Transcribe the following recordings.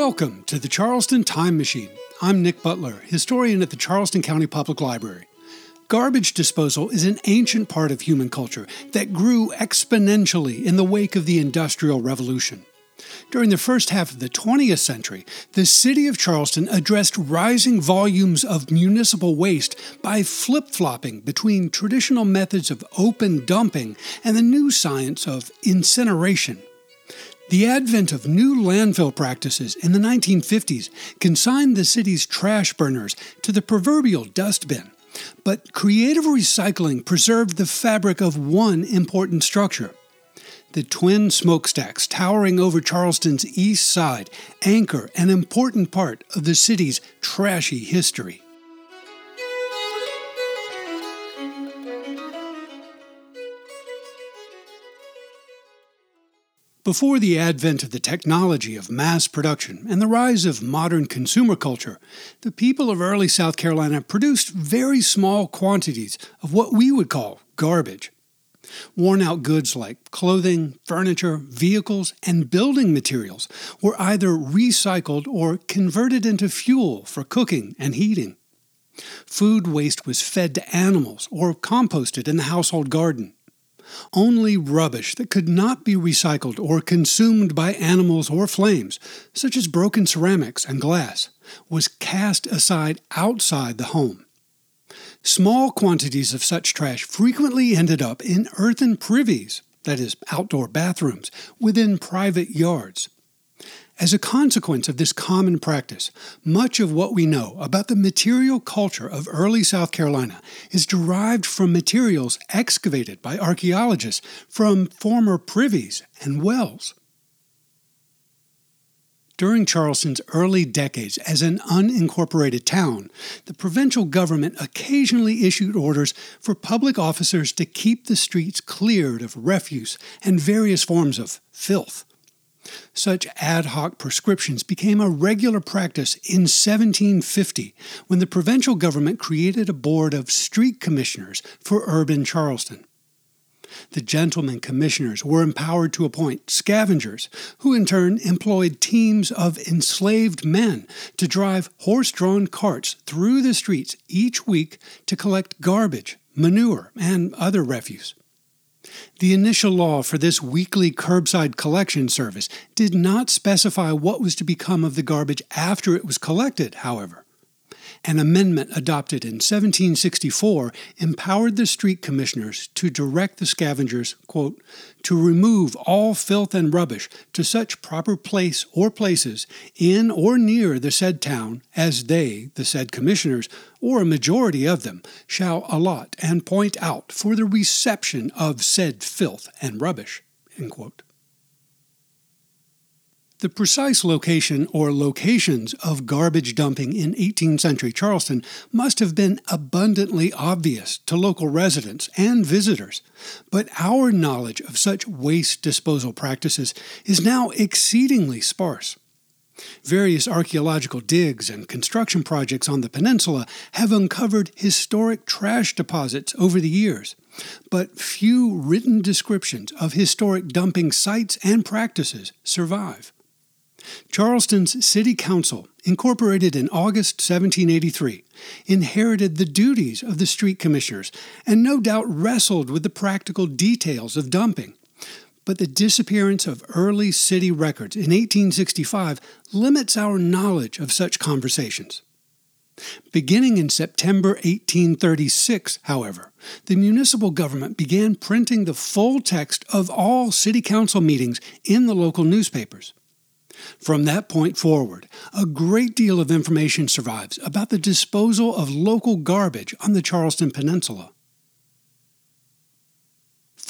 Welcome to the Charleston Time Machine. I'm Nick Butler, historian at the Charleston County Public Library. Garbage disposal is an ancient part of human culture that grew exponentially in the wake of the Industrial Revolution. During the first half of the 20th century, the city of Charleston addressed rising volumes of municipal waste by flip flopping between traditional methods of open dumping and the new science of incineration. The advent of new landfill practices in the 1950s consigned the city's trash burners to the proverbial dustbin. But creative recycling preserved the fabric of one important structure. The twin smokestacks towering over Charleston's east side anchor an important part of the city's trashy history. Before the advent of the technology of mass production and the rise of modern consumer culture, the people of early South Carolina produced very small quantities of what we would call garbage. Worn out goods like clothing, furniture, vehicles, and building materials were either recycled or converted into fuel for cooking and heating. Food waste was fed to animals or composted in the household garden. Only rubbish that could not be recycled or consumed by animals or flames, such as broken ceramics and glass, was cast aside outside the home. Small quantities of such trash frequently ended up in earthen privies, that is, outdoor bathrooms, within private yards. As a consequence of this common practice, much of what we know about the material culture of early South Carolina is derived from materials excavated by archaeologists from former privies and wells. During Charleston's early decades as an unincorporated town, the provincial government occasionally issued orders for public officers to keep the streets cleared of refuse and various forms of filth. Such ad hoc prescriptions became a regular practice in 1750 when the provincial government created a board of street commissioners for urban Charleston. The gentlemen commissioners were empowered to appoint scavengers, who in turn employed teams of enslaved men to drive horse drawn carts through the streets each week to collect garbage, manure, and other refuse. The initial law for this weekly curbside collection service did not specify what was to become of the garbage after it was collected, however. An amendment adopted in 1764 empowered the street commissioners to direct the scavengers, quote, to remove all filth and rubbish to such proper place or places in or near the said town as they, the said commissioners, or a majority of them, shall allot and point out for the reception of said filth and rubbish. End quote. The precise location or locations of garbage dumping in 18th century Charleston must have been abundantly obvious to local residents and visitors, but our knowledge of such waste disposal practices is now exceedingly sparse. Various archaeological digs and construction projects on the peninsula have uncovered historic trash deposits over the years, but few written descriptions of historic dumping sites and practices survive. Charleston's City Council, incorporated in August 1783, inherited the duties of the street commissioners and no doubt wrestled with the practical details of dumping. But the disappearance of early city records in 1865 limits our knowledge of such conversations. Beginning in September 1836, however, the municipal government began printing the full text of all city council meetings in the local newspapers. From that point forward, a great deal of information survives about the disposal of local garbage on the Charleston Peninsula.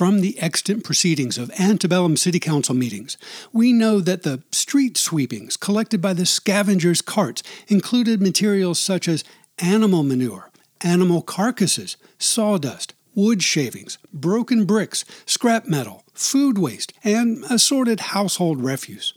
From the extant proceedings of antebellum city council meetings, we know that the street sweepings collected by the scavengers' carts included materials such as animal manure, animal carcasses, sawdust, wood shavings, broken bricks, scrap metal, food waste, and assorted household refuse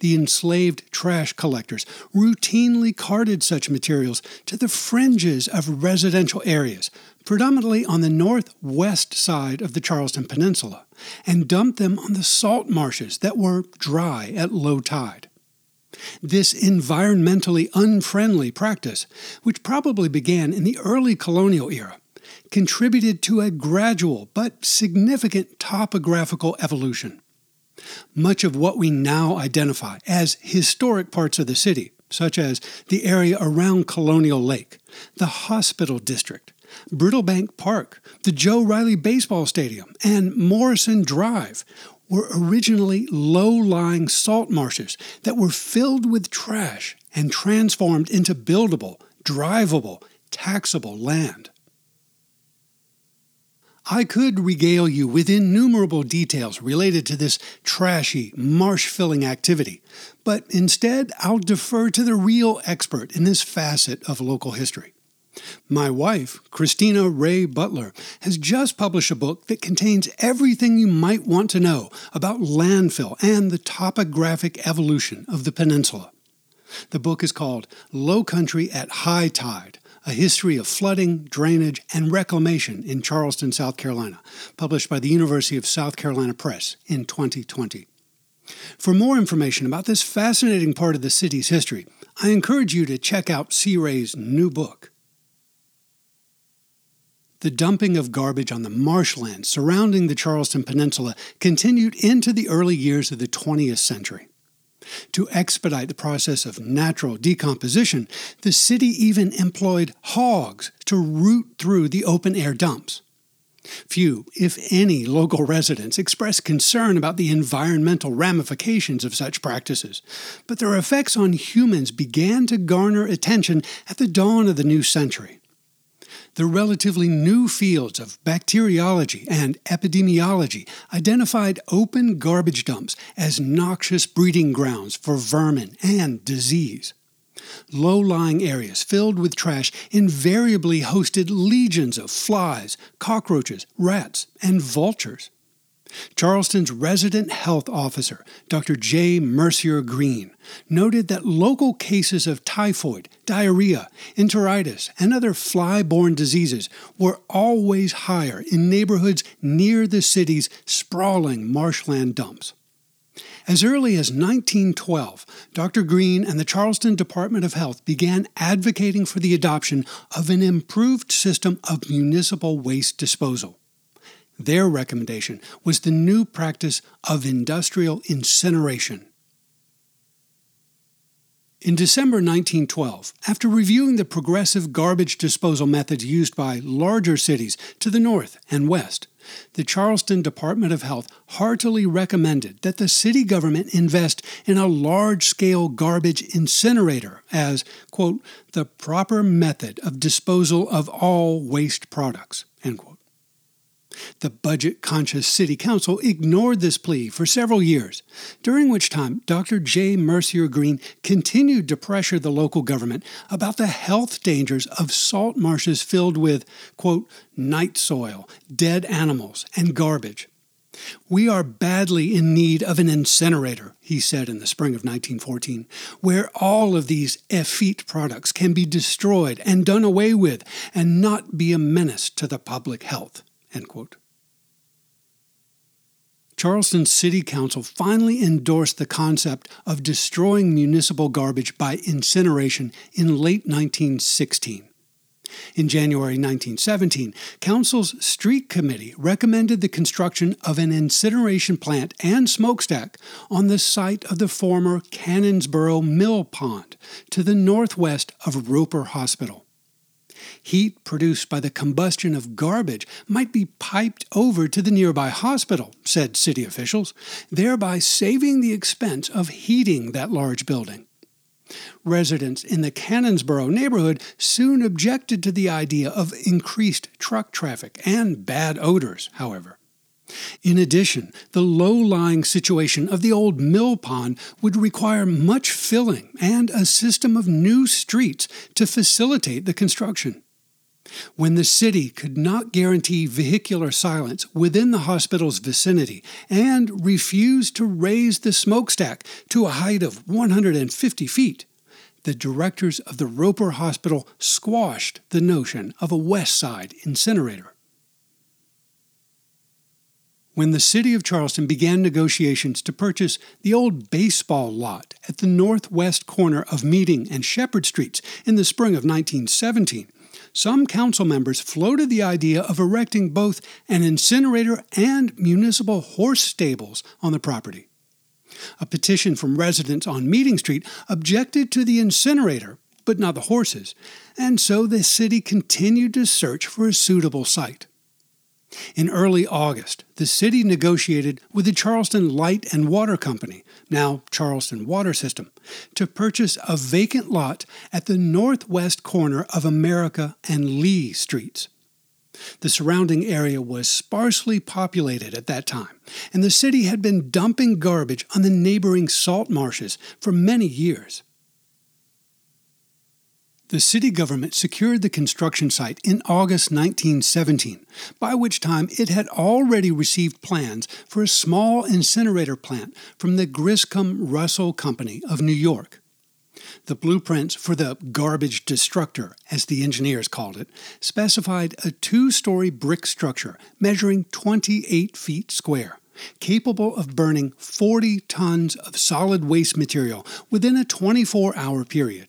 the enslaved trash collectors routinely carted such materials to the fringes of residential areas, predominantly on the northwest side of the Charleston Peninsula, and dumped them on the salt marshes that were dry at low tide. This environmentally unfriendly practice, which probably began in the early colonial era, contributed to a gradual but significant topographical evolution. Much of what we now identify as historic parts of the city, such as the area around Colonial Lake, the Hospital District, Brittlebank Park, the Joe Riley Baseball Stadium, and Morrison Drive, were originally low lying salt marshes that were filled with trash and transformed into buildable, drivable, taxable land. I could regale you with innumerable details related to this trashy, marsh filling activity, but instead I'll defer to the real expert in this facet of local history. My wife, Christina Rae Butler, has just published a book that contains everything you might want to know about landfill and the topographic evolution of the peninsula. The book is called Low Country at High Tide a History of Flooding, Drainage, and Reclamation in Charleston, South Carolina, published by the University of South Carolina Press in 2020. For more information about this fascinating part of the city's history, I encourage you to check out C. Ray's new book. The dumping of garbage on the marshlands surrounding the Charleston Peninsula continued into the early years of the 20th century. To expedite the process of natural decomposition, the city even employed hogs to root through the open air dumps. Few, if any, local residents expressed concern about the environmental ramifications of such practices, but their effects on humans began to garner attention at the dawn of the new century the relatively new fields of bacteriology and epidemiology identified open garbage dumps as noxious breeding grounds for vermin and disease. Low lying areas filled with trash invariably hosted legions of flies, cockroaches, rats, and vultures. Charleston's resident health officer, Dr. J. Mercier Green, noted that local cases of typhoid, diarrhea, enteritis, and other fly borne diseases were always higher in neighborhoods near the city's sprawling marshland dumps. As early as 1912, Dr. Green and the Charleston Department of Health began advocating for the adoption of an improved system of municipal waste disposal. Their recommendation was the new practice of industrial incineration. In December 1912, after reviewing the progressive garbage disposal methods used by larger cities to the north and west, the Charleston Department of Health heartily recommended that the city government invest in a large scale garbage incinerator as, quote, the proper method of disposal of all waste products, end quote. The budget conscious City Council ignored this plea for several years, during which time Dr. J. Mercier Green continued to pressure the local government about the health dangers of salt marshes filled with, quote, night soil, dead animals, and garbage. We are badly in need of an incinerator, he said in the spring of 1914, where all of these effete products can be destroyed and done away with and not be a menace to the public health. End quote. Charleston City Council finally endorsed the concept of destroying municipal garbage by incineration in late 1916. In January 1917, Council's Street Committee recommended the construction of an incineration plant and smokestack on the site of the former Cannonsboro Mill Pond to the northwest of Roper Hospital. Heat produced by the combustion of garbage might be piped over to the nearby hospital, said city officials, thereby saving the expense of heating that large building. Residents in the Cannonsboro neighborhood soon objected to the idea of increased truck traffic and bad odors, however. In addition, the low lying situation of the old mill pond would require much filling and a system of new streets to facilitate the construction. When the city could not guarantee vehicular silence within the hospital's vicinity and refused to raise the smokestack to a height of 150 feet, the directors of the Roper Hospital squashed the notion of a West Side incinerator. when the city of Charleston began negotiations to purchase the old baseball lot at the northwest corner of Meeting and Shepherd Streets in the spring of 1917, some council members floated the idea of erecting both an incinerator and municipal horse stables on the property. A petition from residents on Meeting Street objected to the incinerator, but not the horses, and so the city continued to search for a suitable site. In early August, the city negotiated with the Charleston Light and Water Company, now Charleston Water System, to purchase a vacant lot at the northwest corner of America and Lee Streets. The surrounding area was sparsely populated at that time, and the city had been dumping garbage on the neighboring salt marshes for many years. The city government secured the construction site in August 1917, by which time it had already received plans for a small incinerator plant from the Griscom Russell Company of New York. The blueprints for the garbage destructor, as the engineers called it, specified a two story brick structure measuring 28 feet square, capable of burning 40 tons of solid waste material within a 24 hour period.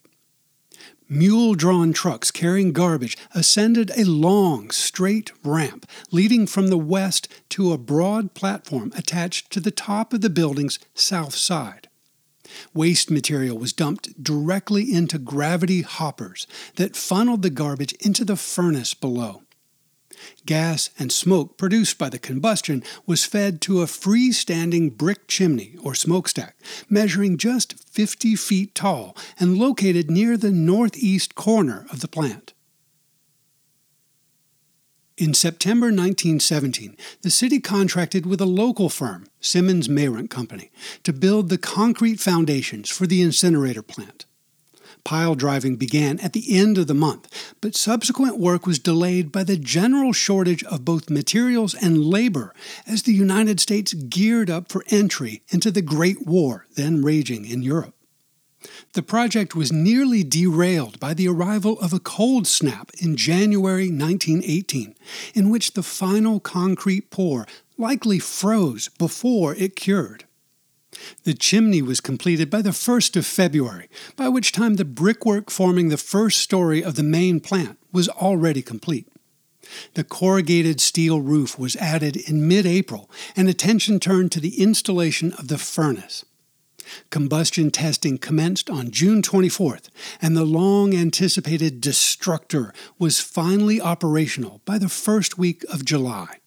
Mule drawn trucks carrying garbage ascended a long, straight ramp leading from the west to a broad platform attached to the top of the building's south side. Waste material was dumped directly into gravity hoppers that funneled the garbage into the furnace below. Gas and smoke produced by the combustion was fed to a freestanding brick chimney or smokestack, measuring just 50 feet tall and located near the northeast corner of the plant. In September 1917, the city contracted with a local firm, Simons Mayrant Company, to build the concrete foundations for the incinerator plant. Pile driving began at the end of the month, but subsequent work was delayed by the general shortage of both materials and labor as the United States geared up for entry into the Great War then raging in Europe. The project was nearly derailed by the arrival of a cold snap in January 1918, in which the final concrete pour likely froze before it cured. The chimney was completed by the 1st of February, by which time the brickwork forming the first story of the main plant was already complete. The corrugated steel roof was added in mid April, and attention turned to the installation of the furnace. Combustion testing commenced on June 24th, and the long anticipated destructor was finally operational by the first week of July.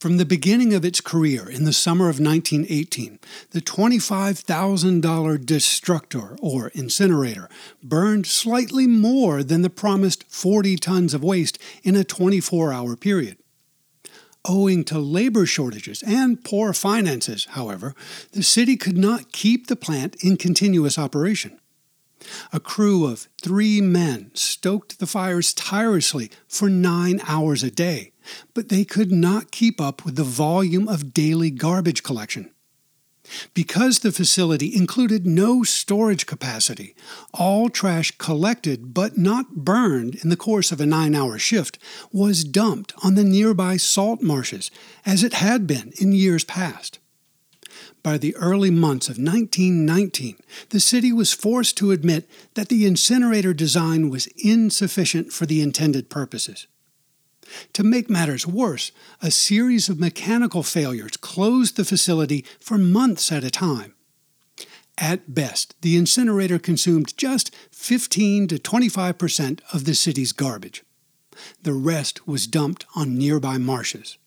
From the beginning of its career in the summer of 1918, the $25,000 destructor, or incinerator, burned slightly more than the promised 40 tons of waste in a 24 hour period. Owing to labor shortages and poor finances, however, the city could not keep the plant in continuous operation. A crew of three men stoked the fires tirelessly for nine hours a day but they could not keep up with the volume of daily garbage collection. Because the facility included no storage capacity, all trash collected but not burned in the course of a nine hour shift was dumped on the nearby salt marshes, as it had been in years past. By the early months of 1919, the city was forced to admit that the incinerator design was insufficient for the intended purposes. To make matters worse, a series of mechanical failures closed the facility for months at a time. At best, the incinerator consumed just 15 to 25 percent of the city's garbage. The rest was dumped on nearby marshes.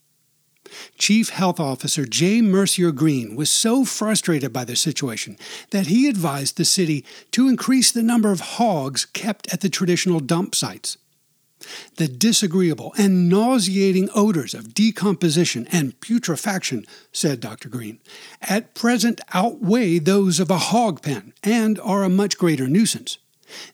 Chief Health Officer J. Mercier Green was so frustrated by the situation that he advised the city to increase the number of hogs kept at the traditional dump sites. The disagreeable and nauseating odors of decomposition and putrefaction, said Dr. Green, at present outweigh those of a hog pen and are a much greater nuisance.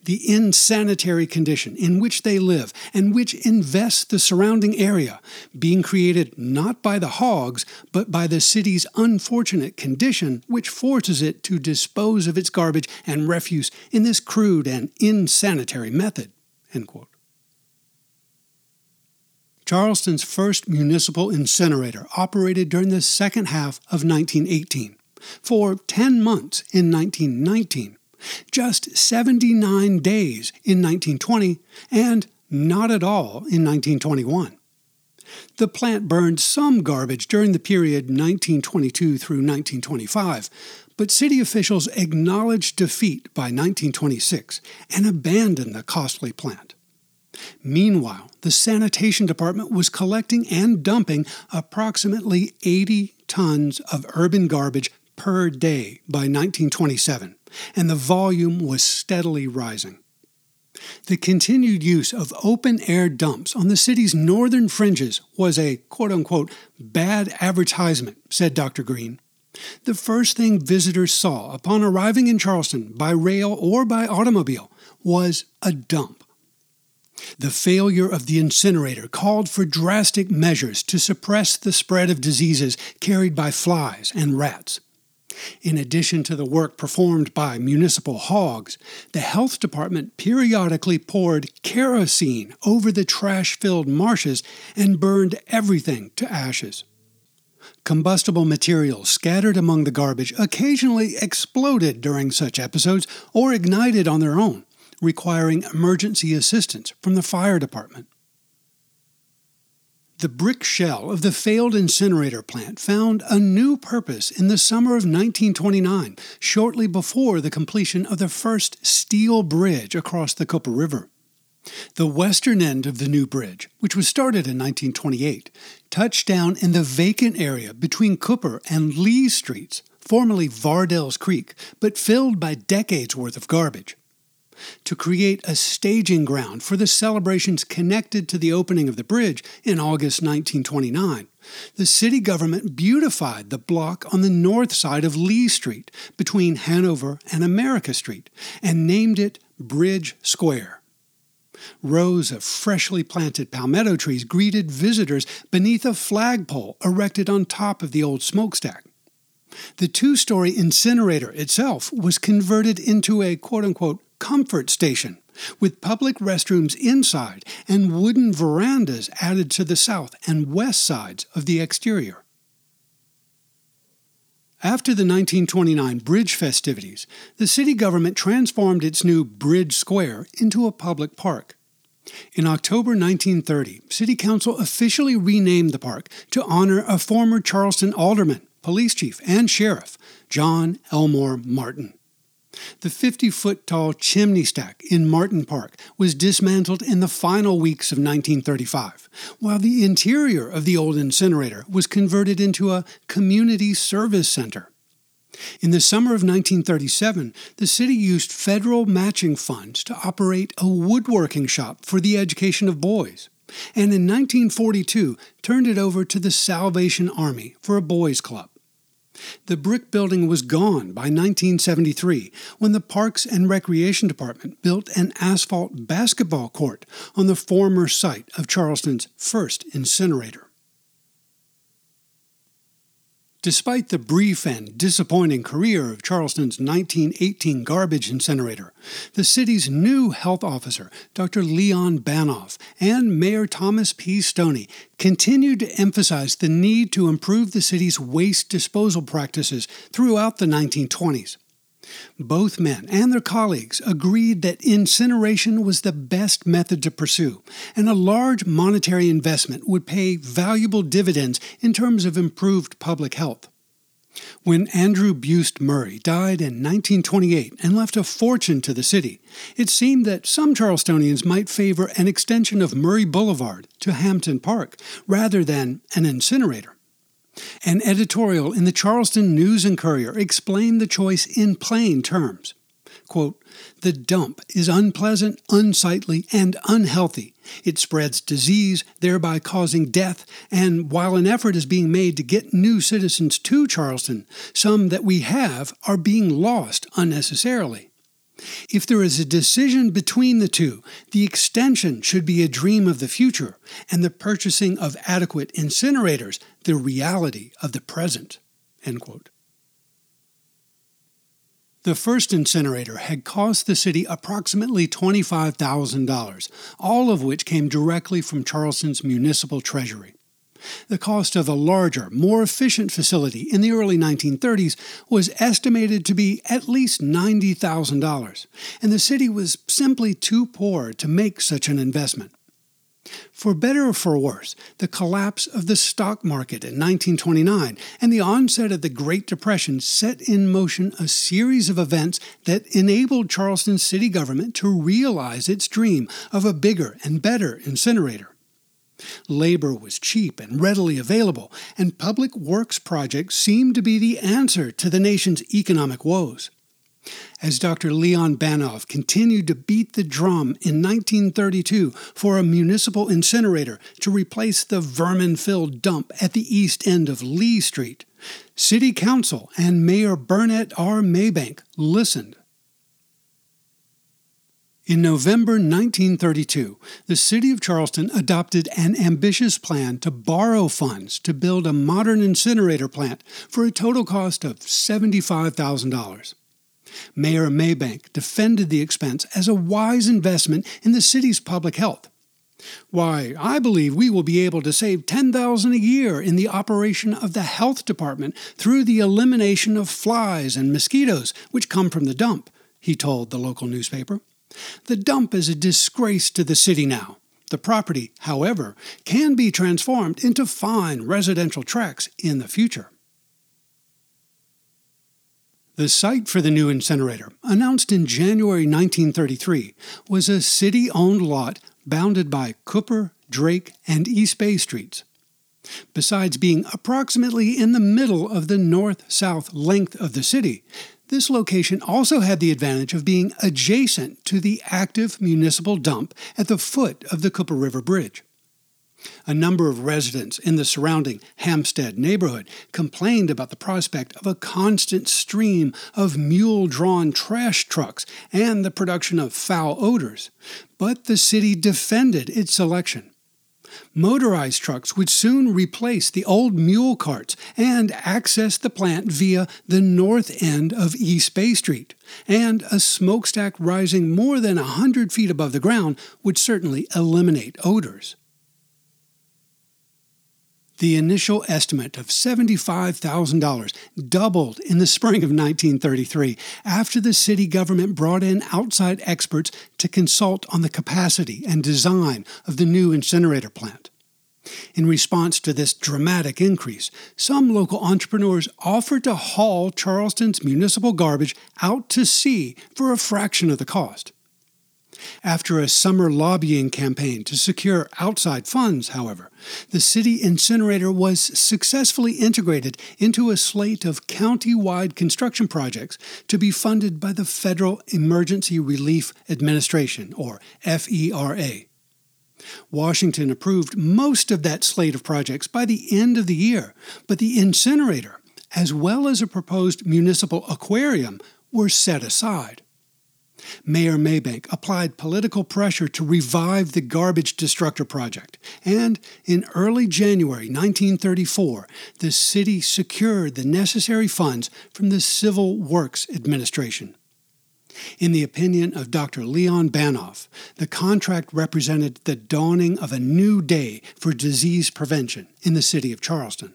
The insanitary condition in which they live and which invests the surrounding area, being created not by the hogs, but by the city's unfortunate condition, which forces it to dispose of its garbage and refuse in this crude and insanitary method. Charleston's first municipal incinerator operated during the second half of 1918 for 10 months in 1919, just 79 days in 1920, and not at all in 1921. The plant burned some garbage during the period 1922 through 1925, but city officials acknowledged defeat by 1926 and abandoned the costly plant. Meanwhile, the sanitation department was collecting and dumping approximately 80 tons of urban garbage per day by 1927, and the volume was steadily rising. The continued use of open air dumps on the city's northern fringes was a quote unquote bad advertisement, said Dr. Green. The first thing visitors saw upon arriving in Charleston by rail or by automobile was a dump. The failure of the incinerator called for drastic measures to suppress the spread of diseases carried by flies and rats. In addition to the work performed by municipal hogs, the health department periodically poured kerosene over the trash filled marshes and burned everything to ashes. Combustible materials scattered among the garbage occasionally exploded during such episodes or ignited on their own, requiring emergency assistance from the fire department. The brick shell of the failed incinerator plant found a new purpose in the summer of 1929, shortly before the completion of the first steel bridge across the Cooper River. The western end of the new bridge, which was started in 1928, touched down in the vacant area between Cooper and Lee Streets, formerly Vardell's Creek, but filled by decades worth of garbage to create a staging ground for the celebrations connected to the opening of the bridge in August 1929. The city government beautified the block on the north side of Lee Street between Hanover and America Street and named it Bridge Square. Rows of freshly planted palmetto trees greeted visitors beneath a flagpole erected on top of the old smokestack. The two story incinerator itself was converted into a quote unquote comfort station with public restrooms inside and wooden verandas added to the south and west sides of the exterior. After the 1929 bridge festivities, the city government transformed its new Bridge Square into a public park. In October 1930, City Council officially renamed the park to honor a former Charleston alderman, police chief, and sheriff, John Elmore Martin. The 50 foot tall chimney stack in Martin Park was dismantled in the final weeks of 1935, while the interior of the old incinerator was converted into a community service center. In the summer of 1937, the city used federal matching funds to operate a woodworking shop for the education of boys, and in 1942 turned it over to the Salvation Army for a boys' club. The brick building was gone by 1973 when the Parks and Recreation Department built an asphalt basketball court on the former site of Charleston's first incinerator. Despite the brief and disappointing career of Charleston's 1918 garbage incinerator, the city's new health officer, Dr. Leon Banov, and Mayor Thomas P. Stoney continued to emphasize the need to improve the city's waste disposal practices throughout the 1920s. Both men and their colleagues agreed that incineration was the best method to pursue, and a large monetary investment would pay valuable dividends in terms of improved public health. When Andrew Buist Murray died in 1928 and left a fortune to the city, it seemed that some Charlestonians might favor an extension of Murray Boulevard to Hampton Park rather than an incinerator. An editorial in the Charleston News and Courier explained the choice in plain terms. Quote, the dump is unpleasant, unsightly, and unhealthy. It spreads disease, thereby causing death, and while an effort is being made to get new citizens to Charleston, some that we have are being lost unnecessarily. If there is a decision between the two, the extension should be a dream of the future, and the purchasing of adequate incinerators the reality of the present. The first incinerator had cost the city approximately $25,000, all of which came directly from Charleston's municipal treasury. The cost of a larger, more efficient facility in the early 1930s was estimated to be at least $90,000, and the city was simply too poor to make such an investment. For better or for worse, the collapse of the stock market in 1929 and the onset of the Great Depression set in motion a series of events that enabled Charleston city government to realize its dream of a bigger and better incinerator. Labor was cheap and readily available, and public works projects seemed to be the answer to the nation's economic woes. As Dr. Leon Banov continued to beat the drum in 1932 for a municipal incinerator to replace the vermin filled dump at the east end of Lee Street, City Council and Mayor Burnett R. Maybank listened. In November 1932, the City of Charleston adopted an ambitious plan to borrow funds to build a modern incinerator plant for a total cost of $75,000. Mayor Maybank defended the expense as a wise investment in the city's public health. Why, I believe we will be able to save 10,000 a year in the operation of the health department through the elimination of flies and mosquitoes which come from the dump, he told the local newspaper. The dump is a disgrace to the city now. The property, however, can be transformed into fine residential tracts in the future. The site for the new incinerator, announced in January 1933, was a city owned lot bounded by Cooper, Drake, and East Bay Streets. Besides being approximately in the middle of the north south length of the city, this location also had the advantage of being adjacent to the active municipal dump at the foot of the Cooper River Bridge. A number of residents in the surrounding Hampstead neighborhood complained about the prospect of a constant stream of mule drawn trash trucks and the production of foul odors, but the city defended its selection. Motorized trucks would soon replace the old mule carts and access the plant via the north end of East Bay Street, and a smokestack rising more than a hundred feet above the ground would certainly eliminate odors. The initial estimate of $75,000 doubled in the spring of 1933 after the city government brought in outside experts to consult on the capacity and design of the new incinerator plant. In response to this dramatic increase, some local entrepreneurs offered to haul Charleston's municipal garbage out to sea for a fraction of the cost. After a summer lobbying campaign to secure outside funds, however, the city incinerator was successfully integrated into a slate of county wide construction projects to be funded by the Federal Emergency Relief Administration, or FERA. Washington approved most of that slate of projects by the end of the year, but the incinerator, as well as a proposed municipal aquarium, were set aside. Mayor Maybank applied political pressure to revive the garbage destructor project, and in early January 1934, the city secured the necessary funds from the Civil Works Administration. In the opinion of Dr. Leon Banov, the contract represented the dawning of a new day for disease prevention in the city of Charleston.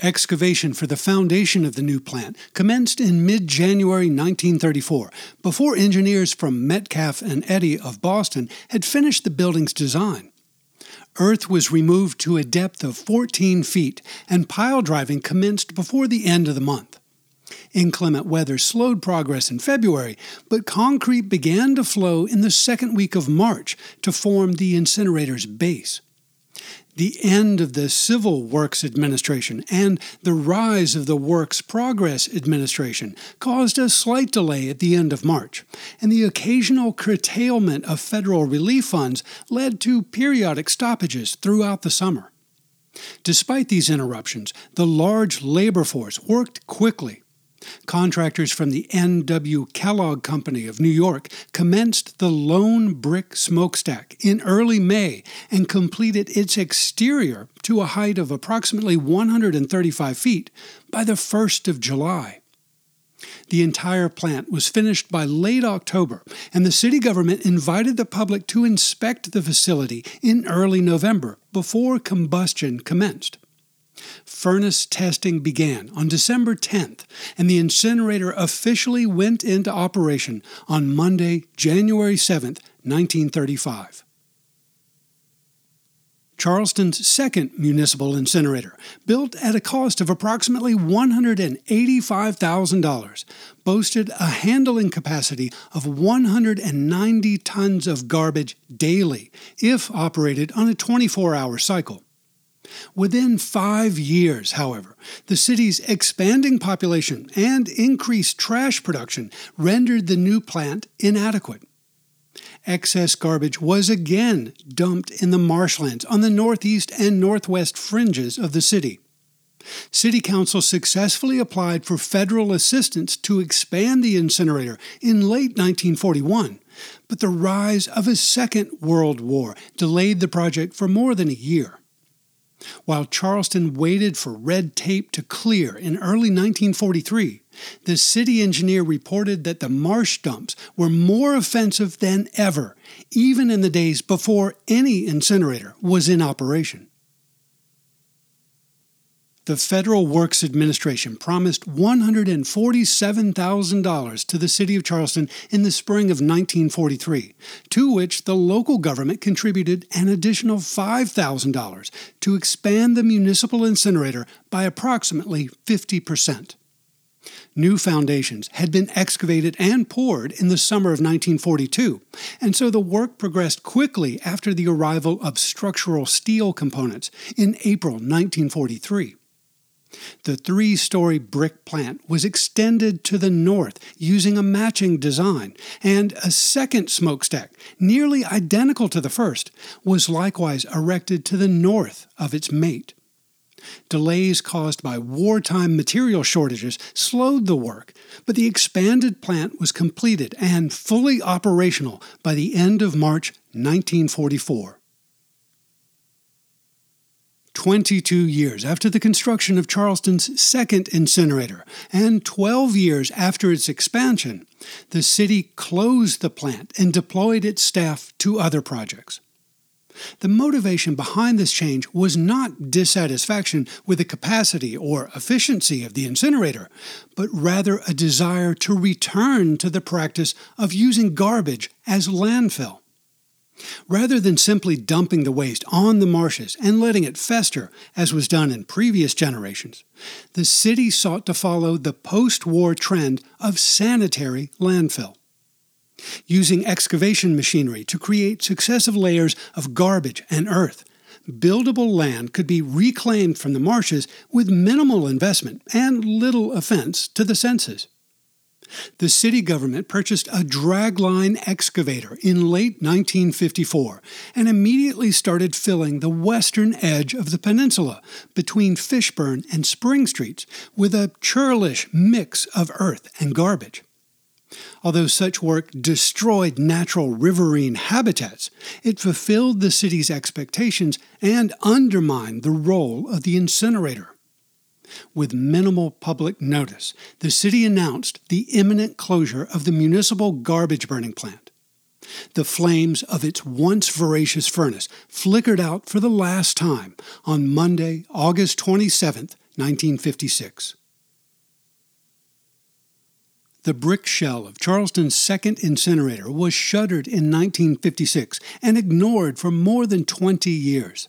Excavation for the foundation of the new plant commenced in mid January 1934, before engineers from Metcalf and Eddy of Boston had finished the building's design. Earth was removed to a depth of 14 feet, and pile driving commenced before the end of the month. Inclement weather slowed progress in February, but concrete began to flow in the second week of March to form the incinerator's base the end of the Civil Works Administration and the rise of the Works Progress Administration caused a slight delay at the end of March, and the occasional curtailment of federal relief funds led to periodic stoppages throughout the summer. Despite these interruptions, the large labor force worked quickly Contractors from the M.W. Kellogg Company of New York commenced the Lone Brick Smokestack in early May and completed its exterior to a height of approximately 135 feet by the 1st of July. The entire plant was finished by late October, and the city government invited the public to inspect the facility in early November before combustion commenced. Furnace testing began on December 10th, and the incinerator officially went into operation on Monday, January 7th, 1935. Charleston's second municipal incinerator, built at a cost of approximately $185,000, boasted a handling capacity of 190 tons of garbage daily if operated on a 24 hour cycle. Within five years, however, the city's expanding population and increased trash production rendered the new plant inadequate excess garbage was again dumped in the marshlands on the northeast and northwest fringes of the city. City Council successfully applied for federal assistance to expand the incinerator in late 1941, but the rise of a Second World War delayed the project for more than a year. While Charleston waited for red tape to clear in early 1943, the city engineer reported that the marsh dumps were more offensive than ever, even in the days before any incinerator was in operation. The Federal Works Administration promised $147,000 to the City of Charleston in the spring of 1943, to which the local government contributed an additional $5,000 to expand the municipal incinerator by approximately 50 percent. New foundations had been excavated and poured in the summer of 1942, and so the work progressed quickly after the arrival of structural steel components in April 1943. The three story brick plant was extended to the north using a matching design, and a second smokestack, nearly identical to the first, was likewise erected to the north of its mate. Delays caused by wartime material shortages slowed the work, but the expanded plant was completed and fully operational by the end of March 1944. 22 years after the construction of Charleston's second incinerator, and 12 years after its expansion, the city closed the plant and deployed its staff to other projects. The motivation behind this change was not dissatisfaction with the capacity or efficiency of the incinerator, but rather a desire to return to the practice of using garbage as landfill. Rather than simply dumping the waste on the marshes and letting it fester, as was done in previous generations, the city sought to follow the post war trend of sanitary landfill using excavation machinery to create successive layers of garbage and earth. Buildable land could be reclaimed from the marshes with minimal investment and little offense to the senses. The city government purchased a dragline excavator in late 1954 and immediately started filling the western edge of the peninsula between Fishburne and Spring Streets with a churlish mix of earth and garbage. Although such work destroyed natural riverine habitats, it fulfilled the city's expectations and undermined the role of the incinerator. With minimal public notice, the city announced the imminent closure of the municipal garbage burning plant. The flames of its once voracious furnace flickered out for the last time on Monday, August 27, 1956. The brick shell of Charleston's second incinerator was shuttered in 1956 and ignored for more than 20 years.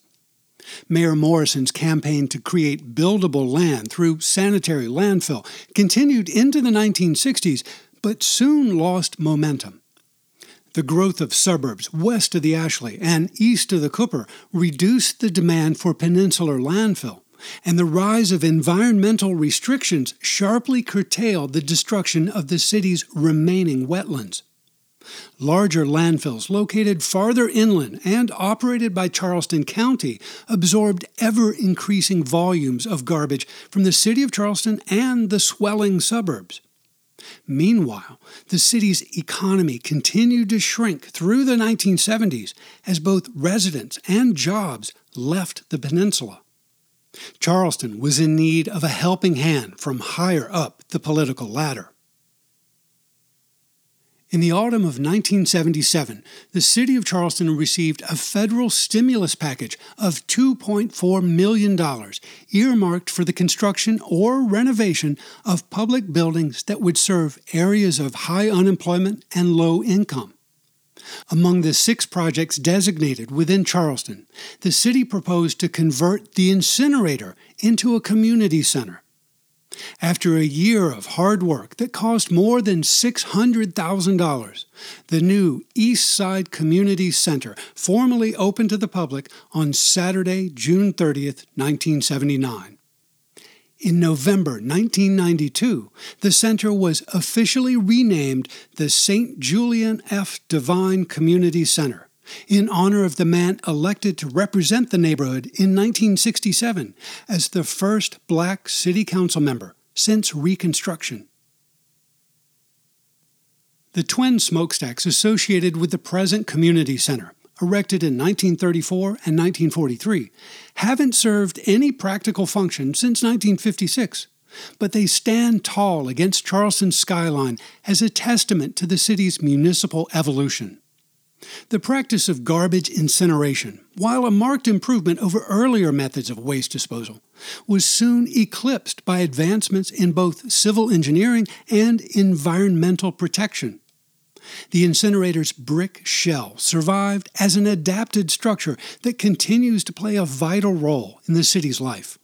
Mayor Morrison's campaign to create buildable land through sanitary landfill continued into the 1960s, but soon lost momentum. The growth of suburbs west of the Ashley and east of the Cooper reduced the demand for peninsular landfill and the rise of environmental restrictions sharply curtailed the destruction of the city's remaining wetlands. Larger landfills located farther inland and operated by Charleston County absorbed ever increasing volumes of garbage from the city of Charleston and the swelling suburbs. Meanwhile, the city's economy continued to shrink through the 1970s as both residents and jobs left the peninsula. Charleston was in need of a helping hand from higher up the political ladder. In the autumn of 1977, the City of Charleston received a federal stimulus package of $2.4 million, earmarked for the construction or renovation of public buildings that would serve areas of high unemployment and low income. Among the six projects designated within Charleston, the city proposed to convert the incinerator into a community center. After a year of hard work that cost more than $600,000, the new East Side Community Center formally opened to the public on Saturday, June 30, 1979. In November 1992, the center was officially renamed the St. Julian F. Devine Community Center in honor of the man elected to represent the neighborhood in 1967 as the first black city council member since Reconstruction. The twin smokestacks associated with the present community center, erected in 1934 and 1943, haven't served any practical function since 1956 but they stand tall against Charleston's skyline as a testament to the city's municipal evolution. The practice of garbage incineration, while a marked improvement over earlier methods of waste disposal, was soon eclipsed by advancements in both civil engineering and environmental protection. The incinerator's brick shell survived as an adapted structure that continues to play a vital role in the city's life.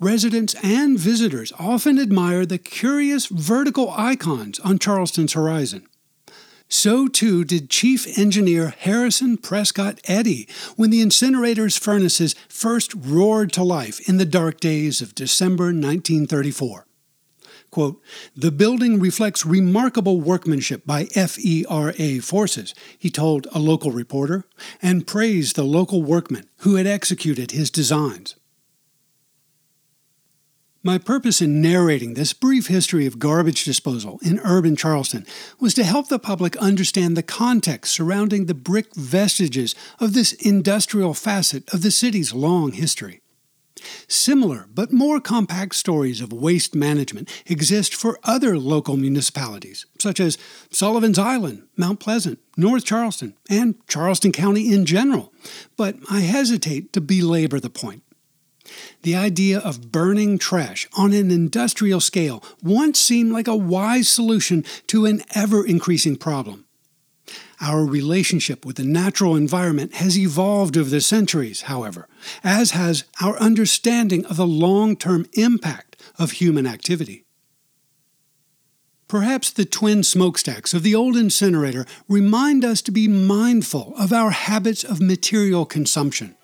Residents and visitors often admire the curious vertical icons on Charleston's horizon. So too did Chief Engineer Harrison Prescott Eddy when the incinerator's furnaces first roared to life in the dark days of December 1934. Quote, the building reflects remarkable workmanship by FERA forces, he told a local reporter, and praised the local workmen who had executed his designs. My purpose in narrating this brief history of garbage disposal in urban Charleston was to help the public understand the context surrounding the brick vestiges of this industrial facet of the city's long history. Similar but more compact stories of waste management exist for other local municipalities, such as Sullivan's Island, Mount Pleasant, North Charleston, and Charleston County in general, but I hesitate to belabor the point. The idea of burning trash on an industrial scale once seemed like a wise solution to an ever increasing problem. Our relationship with the natural environment has evolved over the centuries, however, as has our understanding of the long term impact of human activity. Perhaps the twin smokestacks of the old incinerator remind us to be mindful of our habits of material consumption.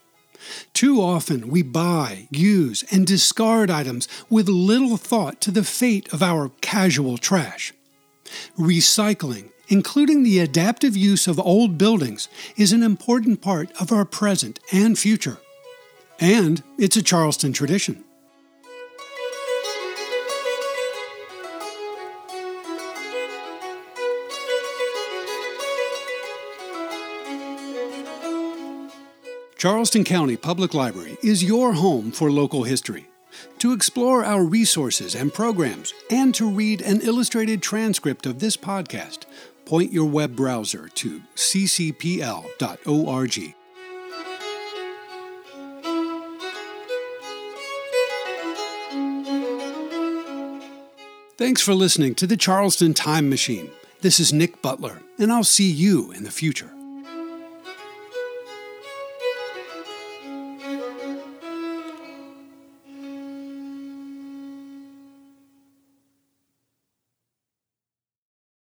Too often we buy, use, and discard items with little thought to the fate of our casual trash. Recycling, including the adaptive use of old buildings, is an important part of our present and future. And it's a Charleston tradition. Charleston County Public Library is your home for local history. To explore our resources and programs and to read an illustrated transcript of this podcast, point your web browser to ccpl.org. Thanks for listening to the Charleston Time Machine. This is Nick Butler, and I'll see you in the future.